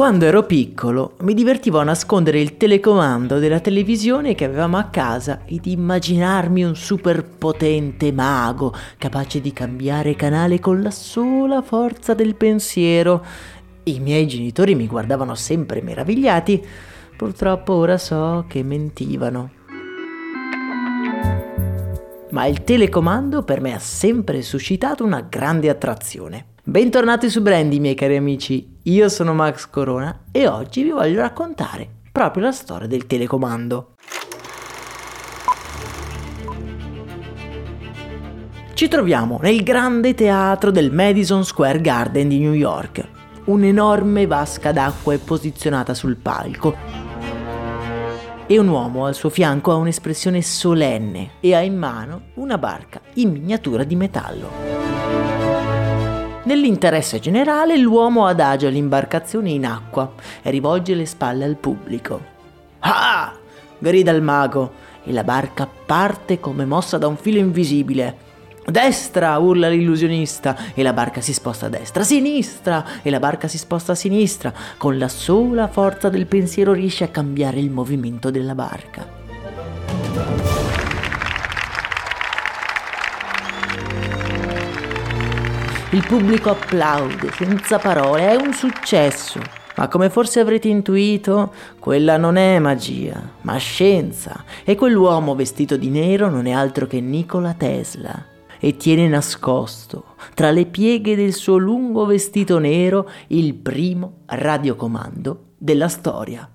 Quando ero piccolo mi divertivo a nascondere il telecomando della televisione che avevamo a casa ed immaginarmi un superpotente mago capace di cambiare canale con la sola forza del pensiero. I miei genitori mi guardavano sempre meravigliati, purtroppo ora so che mentivano. Ma il telecomando per me ha sempre suscitato una grande attrazione. Bentornati su Brandy, miei cari amici. Io sono Max Corona e oggi vi voglio raccontare proprio la storia del telecomando. Ci troviamo nel grande teatro del Madison Square Garden di New York. Un'enorme vasca d'acqua è posizionata sul palco e un uomo al suo fianco ha un'espressione solenne e ha in mano una barca in miniatura di metallo. Nell'interesse generale l'uomo adagia l'imbarcazione in acqua e rivolge le spalle al pubblico. Ah! grida il mago e la barca parte come mossa da un filo invisibile. Destra! urla l'illusionista e la barca si sposta a destra. Sinistra! e la barca si sposta a sinistra. Con la sola forza del pensiero riesce a cambiare il movimento della barca. Il pubblico applaude senza parole, è un successo. Ma come forse avrete intuito, quella non è magia, ma scienza. E quell'uomo vestito di nero non è altro che Nikola Tesla. E tiene nascosto, tra le pieghe del suo lungo vestito nero, il primo radiocomando della storia.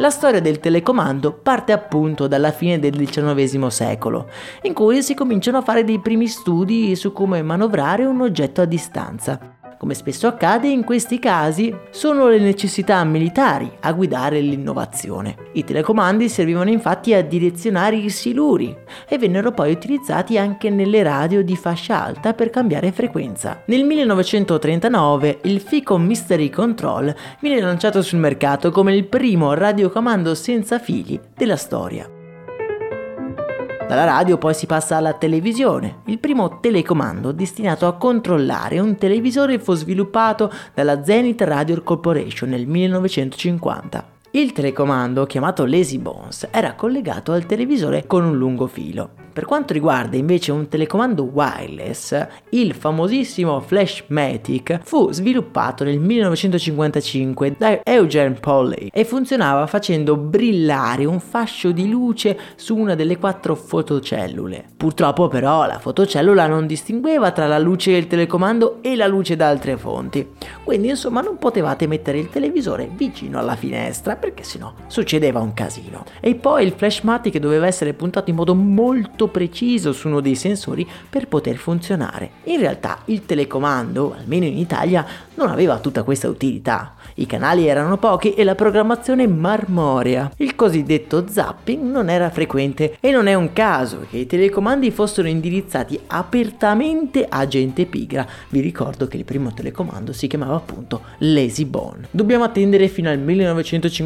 La storia del telecomando parte appunto dalla fine del XIX secolo, in cui si cominciano a fare dei primi studi su come manovrare un oggetto a distanza. Come spesso accade in questi casi, sono le necessità militari a guidare l'innovazione. I telecomandi servivano infatti a direzionare i siluri e vennero poi utilizzati anche nelle radio di fascia alta per cambiare frequenza. Nel 1939 il FICO Mystery Control viene lanciato sul mercato come il primo radiocomando senza fili della storia. Dalla radio poi si passa alla televisione. Il primo telecomando destinato a controllare un televisore fu sviluppato dalla Zenith Radio Corporation nel 1950. Il telecomando, chiamato Lazy Bones, era collegato al televisore con un lungo filo. Per quanto riguarda invece un telecomando wireless, il famosissimo Flashmatic fu sviluppato nel 1955 da Eugene Polly e funzionava facendo brillare un fascio di luce su una delle quattro fotocellule. Purtroppo però la fotocellula non distingueva tra la luce del telecomando e la luce da altre fonti, quindi insomma non potevate mettere il televisore vicino alla finestra perché sennò succedeva un casino. E poi il Flashmatic doveva essere puntato in modo molto preciso su uno dei sensori per poter funzionare. In realtà il telecomando, almeno in Italia, non aveva tutta questa utilità. I canali erano pochi e la programmazione marmorea. Il cosiddetto zapping non era frequente e non è un caso che i telecomandi fossero indirizzati apertamente a gente pigra. Vi ricordo che il primo telecomando si chiamava appunto Lazy Bone. Dobbiamo attendere fino al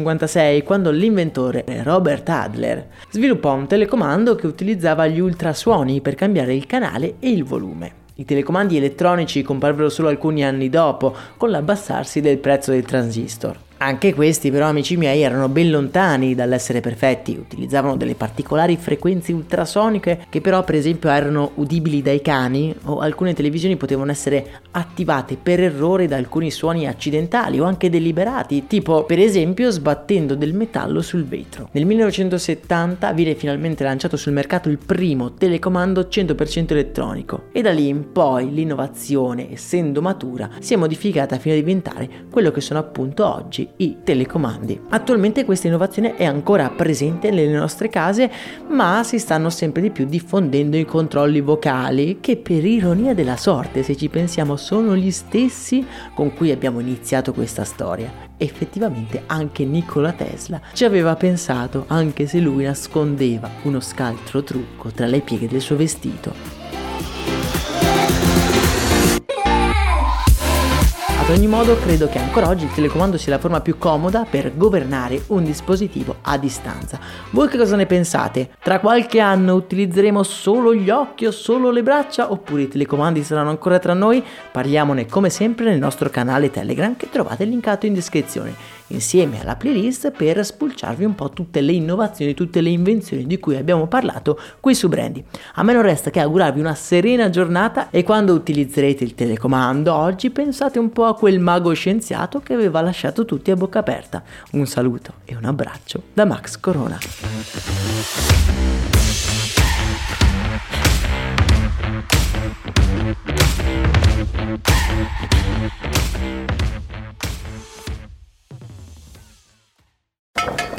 1956 quando l'inventore Robert Adler sviluppò un telecomando che utilizzava gli ultrasuoni per cambiare il canale e il volume. I telecomandi elettronici comparvero solo alcuni anni dopo, con l'abbassarsi del prezzo del transistor. Anche questi però amici miei erano ben lontani dall'essere perfetti, utilizzavano delle particolari frequenze ultrasoniche che però per esempio erano udibili dai cani o alcune televisioni potevano essere attivate per errore da alcuni suoni accidentali o anche deliberati, tipo per esempio sbattendo del metallo sul vetro. Nel 1970 viene finalmente lanciato sul mercato il primo telecomando 100% elettronico e da lì in poi l'innovazione, essendo matura, si è modificata fino a diventare quello che sono appunto oggi i telecomandi. Attualmente questa innovazione è ancora presente nelle nostre case, ma si stanno sempre di più diffondendo i controlli vocali, che per ironia della sorte, se ci pensiamo, sono gli stessi con cui abbiamo iniziato questa storia. Effettivamente anche Nikola Tesla ci aveva pensato, anche se lui nascondeva uno scaltro trucco tra le pieghe del suo vestito. Ogni modo credo che ancora oggi il telecomando sia la forma più comoda per governare un dispositivo a distanza. Voi che cosa ne pensate? Tra qualche anno utilizzeremo solo gli occhi o solo le braccia oppure i telecomandi saranno ancora tra noi? Parliamone come sempre nel nostro canale Telegram che trovate linkato in descrizione insieme alla playlist per spulciarvi un po' tutte le innovazioni, tutte le invenzioni di cui abbiamo parlato qui su Brandy. A me non resta che augurarvi una serena giornata e quando utilizzerete il telecomando oggi pensate un po' a quel mago scienziato che aveva lasciato tutti a bocca aperta. Un saluto e un abbraccio da Max Corona.